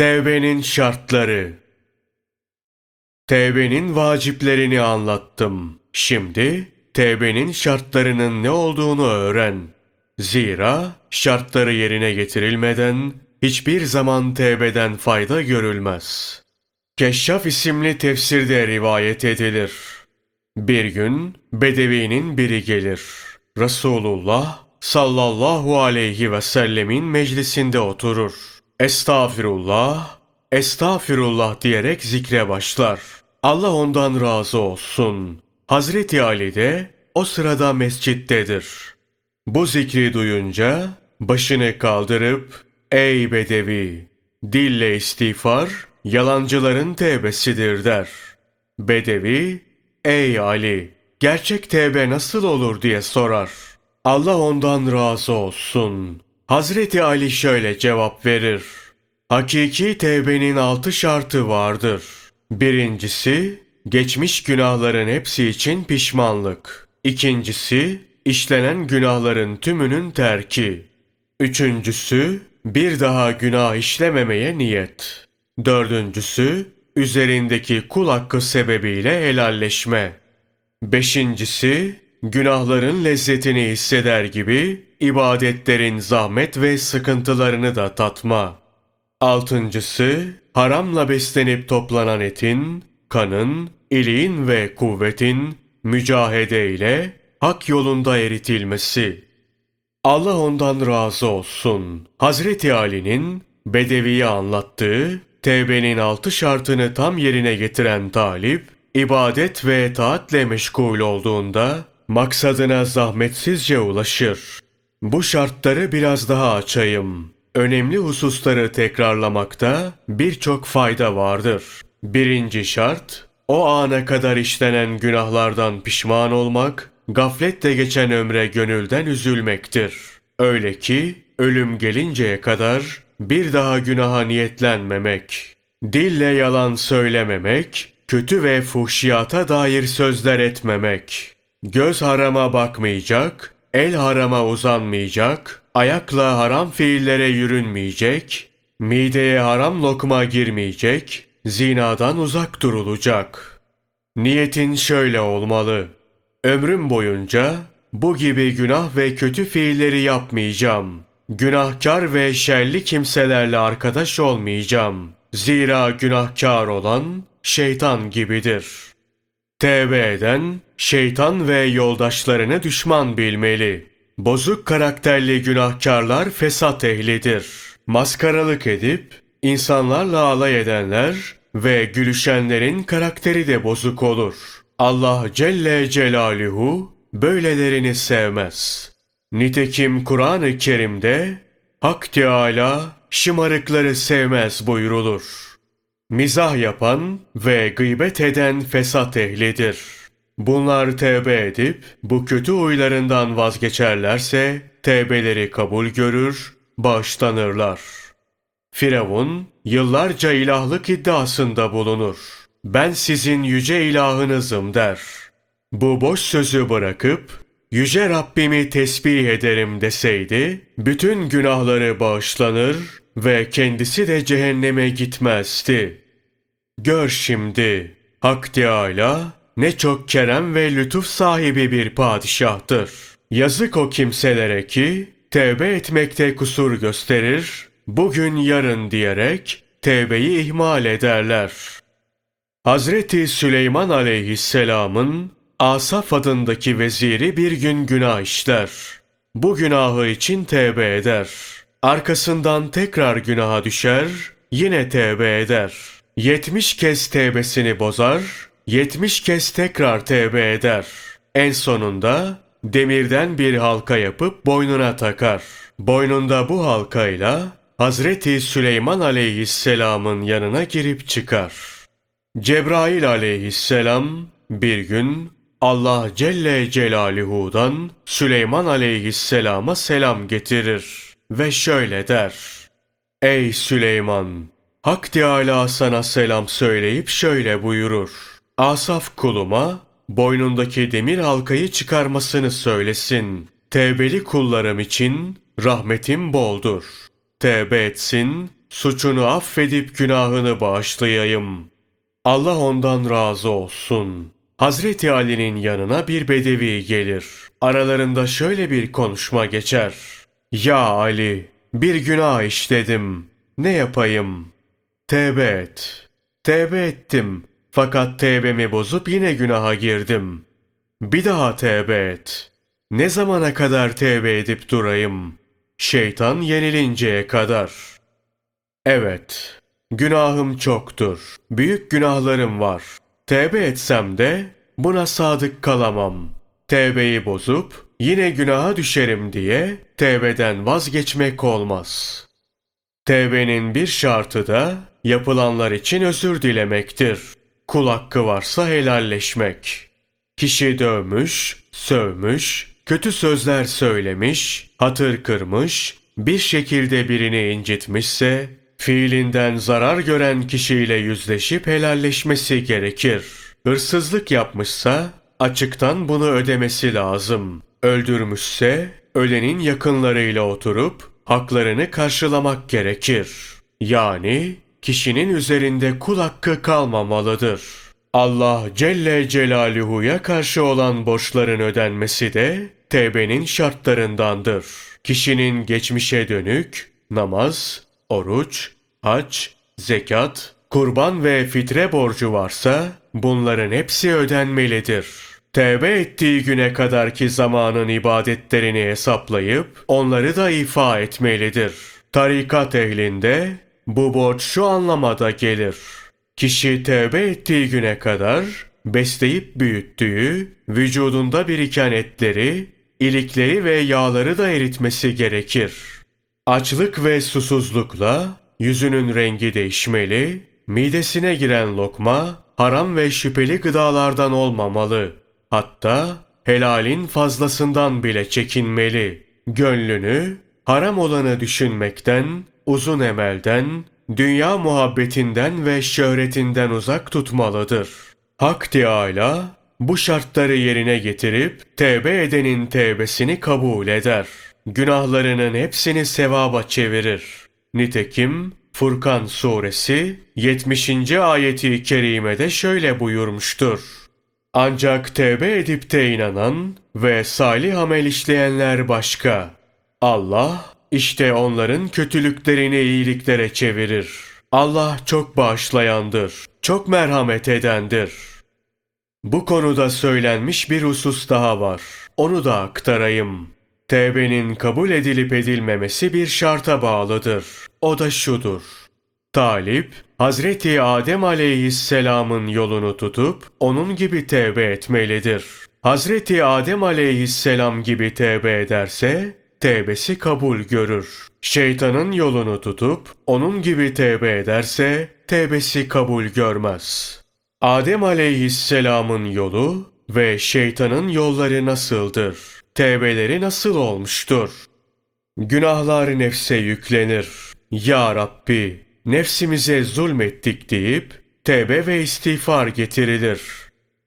Tevbenin şartları Tevbenin vaciplerini anlattım. Şimdi tevbenin şartlarının ne olduğunu öğren. Zira şartları yerine getirilmeden hiçbir zaman tevbeden fayda görülmez. Keşşaf isimli tefsirde rivayet edilir. Bir gün Bedevi'nin biri gelir. Resulullah sallallahu aleyhi ve sellemin meclisinde oturur. Estağfirullah, estağfirullah diyerek zikre başlar. Allah ondan razı olsun. Hazreti Ali de o sırada mescittedir. Bu zikri duyunca başını kaldırıp ey bedevi dille istiğfar yalancıların tevbesidir der. Bedevi ey Ali gerçek tevbe nasıl olur diye sorar. Allah ondan razı olsun. Hazreti Ali şöyle cevap verir. Hakiki tevbenin altı şartı vardır. Birincisi, geçmiş günahların hepsi için pişmanlık. İkincisi, işlenen günahların tümünün terki. Üçüncüsü, bir daha günah işlememeye niyet. Dördüncüsü, üzerindeki kul hakkı sebebiyle helalleşme. Beşincisi, günahların lezzetini hisseder gibi ibadetlerin zahmet ve sıkıntılarını da tatma. Altıncısı, haramla beslenip toplanan etin, kanın, iliğin ve kuvvetin mücahede ile hak yolunda eritilmesi. Allah ondan razı olsun. Hazreti Ali'nin Bedevi'ye anlattığı tevbenin altı şartını tam yerine getiren talip, ibadet ve taatle meşgul olduğunda maksadına zahmetsizce ulaşır. Bu şartları biraz daha açayım. Önemli hususları tekrarlamakta birçok fayda vardır. Birinci şart, o ana kadar işlenen günahlardan pişman olmak, gafletle geçen ömre gönülden üzülmektir. Öyle ki ölüm gelinceye kadar bir daha günaha niyetlenmemek, dille yalan söylememek, kötü ve fuhşiyata dair sözler etmemek, göz harama bakmayacak, el harama uzanmayacak, ayakla haram fiillere yürünmeyecek, mideye haram lokma girmeyecek, zinadan uzak durulacak. Niyetin şöyle olmalı. Ömrüm boyunca bu gibi günah ve kötü fiilleri yapmayacağım. Günahkar ve şerli kimselerle arkadaş olmayacağım. Zira günahkar olan şeytan gibidir. Tevbe eden şeytan ve yoldaşlarını düşman bilmeli. Bozuk karakterli günahkarlar fesat ehlidir. Maskaralık edip insanlarla alay edenler ve gülüşenlerin karakteri de bozuk olur. Allah Celle Celaluhu böylelerini sevmez. Nitekim Kur'an-ı Kerim'de Hak Teâlâ şımarıkları sevmez buyrulur. Mizah yapan ve gıybet eden fesat ehlidir. Bunlar tevbe edip bu kötü huylarından vazgeçerlerse tevbeleri kabul görür, bağışlanırlar. Firavun yıllarca ilahlık iddiasında bulunur. Ben sizin yüce ilahınızım der. Bu boş sözü bırakıp yüce Rabbimi tesbih ederim deseydi bütün günahları bağışlanır ve kendisi de cehenneme gitmezdi. Gör şimdi Hak Teâlâ ne çok kerem ve lütuf sahibi bir padişahtır. Yazık o kimselere ki tevbe etmekte kusur gösterir, bugün yarın diyerek tevbeyi ihmal ederler. Hazreti Süleyman aleyhisselamın Asaf adındaki veziri bir gün günah işler. Bu günahı için tevbe eder. Arkasından tekrar günaha düşer, yine tevbe eder. Yetmiş kez tevbesini bozar, yetmiş kez tekrar tevbe eder. En sonunda demirden bir halka yapıp boynuna takar. Boynunda bu halkayla Hazreti Süleyman aleyhisselamın yanına girip çıkar. Cebrail aleyhisselam bir gün Allah Celle Celaluhu'dan Süleyman aleyhisselama selam getirir ve şöyle der. Ey Süleyman! Hak Teâlâ sana selam söyleyip şöyle buyurur. Asaf kuluma boynundaki demir halkayı çıkarmasını söylesin. Tevbeli kullarım için rahmetim boldur. Tevbe etsin, suçunu affedip günahını bağışlayayım. Allah ondan razı olsun. Hazreti Ali'nin yanına bir bedevi gelir. Aralarında şöyle bir konuşma geçer. Ya Ali, bir günah işledim. Ne yapayım? Tevbe et. Tevbe ettim. Fakat tevbemi bozup yine günaha girdim. Bir daha tevbe et. Ne zamana kadar tevbe edip durayım? Şeytan yenilinceye kadar. Evet, günahım çoktur. Büyük günahlarım var. Tevbe etsem de buna sadık kalamam. Tevbeyi bozup yine günaha düşerim diye tevbeden vazgeçmek olmaz. Tevbenin bir şartı da yapılanlar için özür dilemektir. Kul hakkı varsa helalleşmek. Kişi dövmüş, sövmüş, kötü sözler söylemiş, hatır kırmış, bir şekilde birini incitmişse, fiilinden zarar gören kişiyle yüzleşip helalleşmesi gerekir. Hırsızlık yapmışsa, açıktan bunu ödemesi lazım. Öldürmüşse, ölenin yakınlarıyla oturup, haklarını karşılamak gerekir. Yani, kişinin üzerinde kul hakkı kalmamalıdır. Allah Celle Celaluhu'ya karşı olan borçların ödenmesi de tevbenin şartlarındandır. Kişinin geçmişe dönük namaz, oruç, hac, zekat, kurban ve fitre borcu varsa bunların hepsi ödenmelidir. Tevbe ettiği güne kadarki zamanın ibadetlerini hesaplayıp onları da ifa etmelidir. Tarikat ehlinde bu borç şu anlamada gelir. Kişi tevbe ettiği güne kadar besleyip büyüttüğü, vücudunda biriken etleri, ilikleri ve yağları da eritmesi gerekir. Açlık ve susuzlukla yüzünün rengi değişmeli, midesine giren lokma haram ve şüpheli gıdalardan olmamalı. Hatta helalin fazlasından bile çekinmeli. Gönlünü haram olanı düşünmekten, uzun emelden, dünya muhabbetinden ve şöhretinden uzak tutmalıdır. Hak Teâlâ bu şartları yerine getirip tevbe edenin tevbesini kabul eder. Günahlarının hepsini sevaba çevirir. Nitekim Furkan suresi 70. ayeti kerimede şöyle buyurmuştur. Ancak tevbe edip de inanan ve salih amel işleyenler başka. Allah işte onların kötülüklerini iyiliklere çevirir. Allah çok bağışlayandır, çok merhamet edendir. Bu konuda söylenmiş bir husus daha var. Onu da aktarayım. Tevbenin kabul edilip edilmemesi bir şarta bağlıdır. O da şudur. Talip, Hazreti Adem aleyhisselamın yolunu tutup onun gibi tevbe etmelidir. Hazreti Adem aleyhisselam gibi tevbe ederse tevbesi kabul görür. Şeytanın yolunu tutup onun gibi tevbe ederse tevbesi kabul görmez. Adem aleyhisselamın yolu ve şeytanın yolları nasıldır? Tevbeleri nasıl olmuştur? Günahlar nefse yüklenir. Ya Rabbi, nefsimize zulmettik deyip tevbe ve istiğfar getirilir.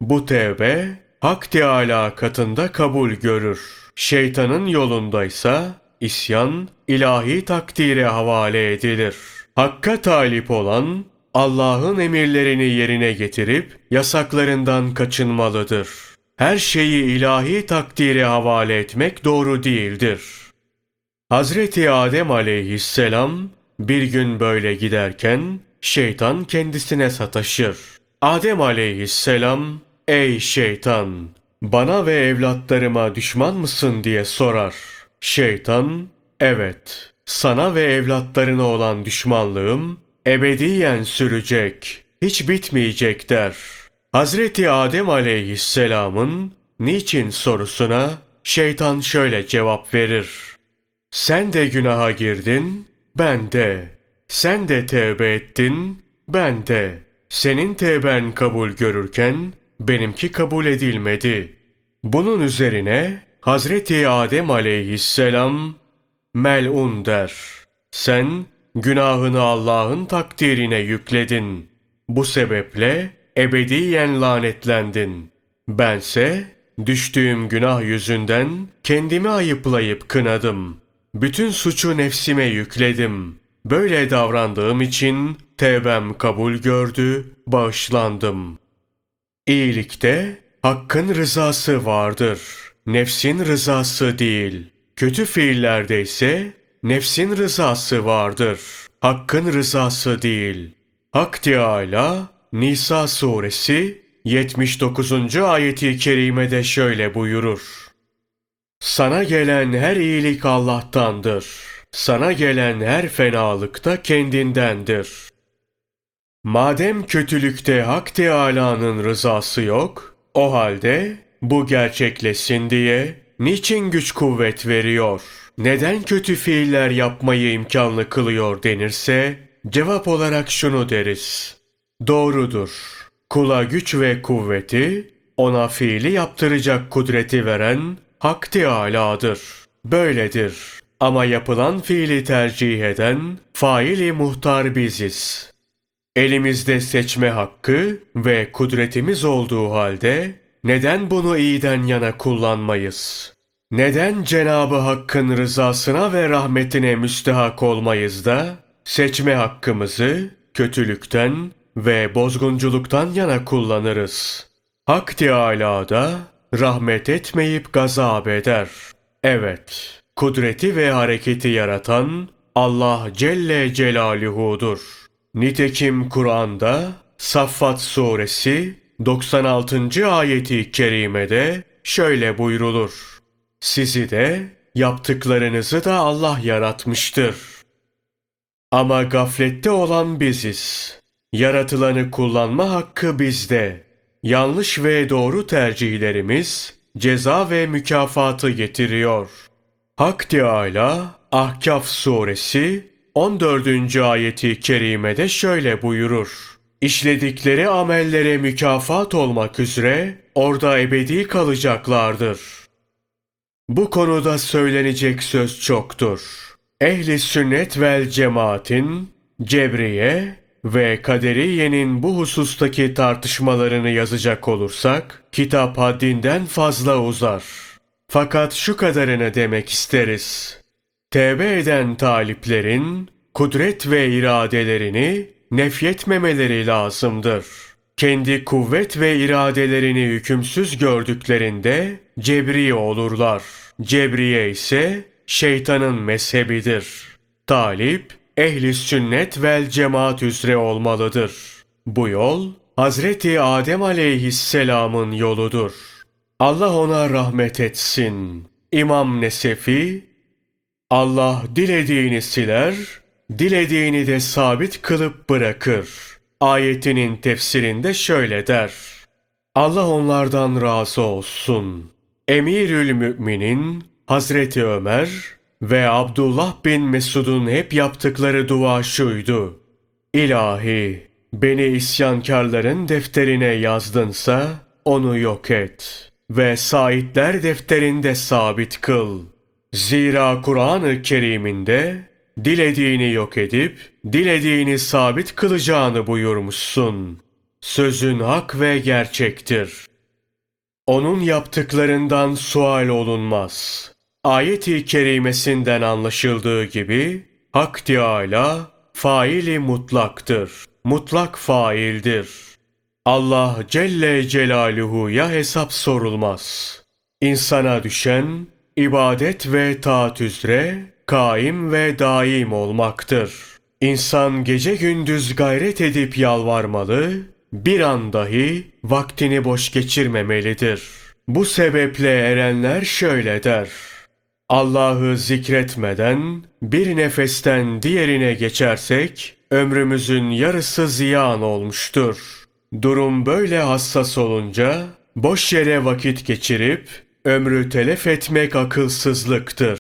Bu tevbe Hak Teâlâ katında kabul görür. Şeytanın yolundaysa isyan ilahi takdire havale edilir. Hakka talip olan Allah'ın emirlerini yerine getirip yasaklarından kaçınmalıdır. Her şeyi ilahi takdire havale etmek doğru değildir. Hazreti Adem aleyhisselam bir gün böyle giderken şeytan kendisine sataşır. Adem aleyhisselam, ey şeytan, bana ve evlatlarıma düşman mısın diye sorar. Şeytan, evet, sana ve evlatlarına olan düşmanlığım ebediyen sürecek, hiç bitmeyecek der. Hazreti Adem aleyhisselamın niçin sorusuna şeytan şöyle cevap verir. Sen de günaha girdin, ben de. Sen de tevbe ettin, ben de. Senin tevben kabul görürken benimki kabul edilmedi. Bunun üzerine Hazreti Adem aleyhisselam melun der. Sen günahını Allah'ın takdirine yükledin. Bu sebeple ebediyen lanetlendin. Bense düştüğüm günah yüzünden kendimi ayıplayıp kınadım. Bütün suçu nefsime yükledim. Böyle davrandığım için tevbem kabul gördü, bağışlandım. İyilikte hakkın rızası vardır. Nefsin rızası değil. Kötü fiillerde ise nefsin rızası vardır. Hakkın rızası değil. Hak Teâlâ Nisa suresi 79. ayeti kerimede şöyle buyurur. Sana gelen her iyilik Allah'tandır. Sana gelen her fenalık da kendindendir. Madem kötülükte Hak Teâlâ'nın rızası yok, o halde bu gerçekleşsin diye niçin güç kuvvet veriyor? Neden kötü fiiller yapmayı imkanlı kılıyor denirse, cevap olarak şunu deriz. Doğrudur. Kula güç ve kuvveti, ona fiili yaptıracak kudreti veren Hak Teâlâ'dır. Böyledir. Ama yapılan fiili tercih eden faili muhtar biziz. Elimizde seçme hakkı ve kudretimiz olduğu halde neden bunu iyiden yana kullanmayız? Neden Cenabı Hakk'ın rızasına ve rahmetine müstehak olmayız da seçme hakkımızı kötülükten ve bozgunculuktan yana kullanırız? Hak Teâlâ da rahmet etmeyip gazap eder. Evet, kudreti ve hareketi yaratan Allah Celle Celaluhu'dur. Nitekim Kur'an'da Saffat suresi 96. ayeti kerimede şöyle buyrulur. Sizi de yaptıklarınızı da Allah yaratmıştır. Ama gaflette olan biziz. Yaratılanı kullanma hakkı bizde. Yanlış ve doğru tercihlerimiz ceza ve mükafatı getiriyor. Hak Teâlâ Ahkaf suresi 14. ayeti kerimede şöyle buyurur. İşledikleri amellere mükafat olmak üzere orada ebedi kalacaklardır. Bu konuda söylenecek söz çoktur. Ehli sünnet vel cemaatin, Cebriye ve Kaderiye'nin bu husustaki tartışmalarını yazacak olursak, kitap haddinden fazla uzar. Fakat şu kadarını demek isteriz. Tevbe eden taliplerin kudret ve iradelerini nefyetmemeleri lazımdır. Kendi kuvvet ve iradelerini hükümsüz gördüklerinde cebri olurlar. Cebriye ise şeytanın mezhebidir. Talip ehli sünnet vel cemaat üzere olmalıdır. Bu yol Hazreti Adem aleyhisselamın yoludur. Allah ona rahmet etsin. İmam Nesefi Allah dilediğini siler, dilediğini de sabit kılıp bırakır. Ayetinin tefsirinde şöyle der. Allah onlardan razı olsun. Emirül Müminin Hazreti Ömer ve Abdullah bin Mesud'un hep yaptıkları dua şuydu. İlahi, beni isyankarların defterine yazdınsa onu yok et ve saitler defterinde sabit kıl.'' Zira Kur'an-ı Kerim'inde dilediğini yok edip dilediğini sabit kılacağını buyurmuşsun. Sözün hak ve gerçektir. Onun yaptıklarından sual olunmaz. Ayet-i kerimesinden anlaşıldığı gibi Hak Teâlâ faili mutlaktır. Mutlak faildir. Allah Celle Celaluhu'ya hesap sorulmaz. İnsana düşen ibadet ve taat üzere kaim ve daim olmaktır. İnsan gece gündüz gayret edip yalvarmalı, bir an dahi vaktini boş geçirmemelidir. Bu sebeple erenler şöyle der. Allah'ı zikretmeden bir nefesten diğerine geçersek ömrümüzün yarısı ziyan olmuştur. Durum böyle hassas olunca boş yere vakit geçirip ömrü telef etmek akılsızlıktır.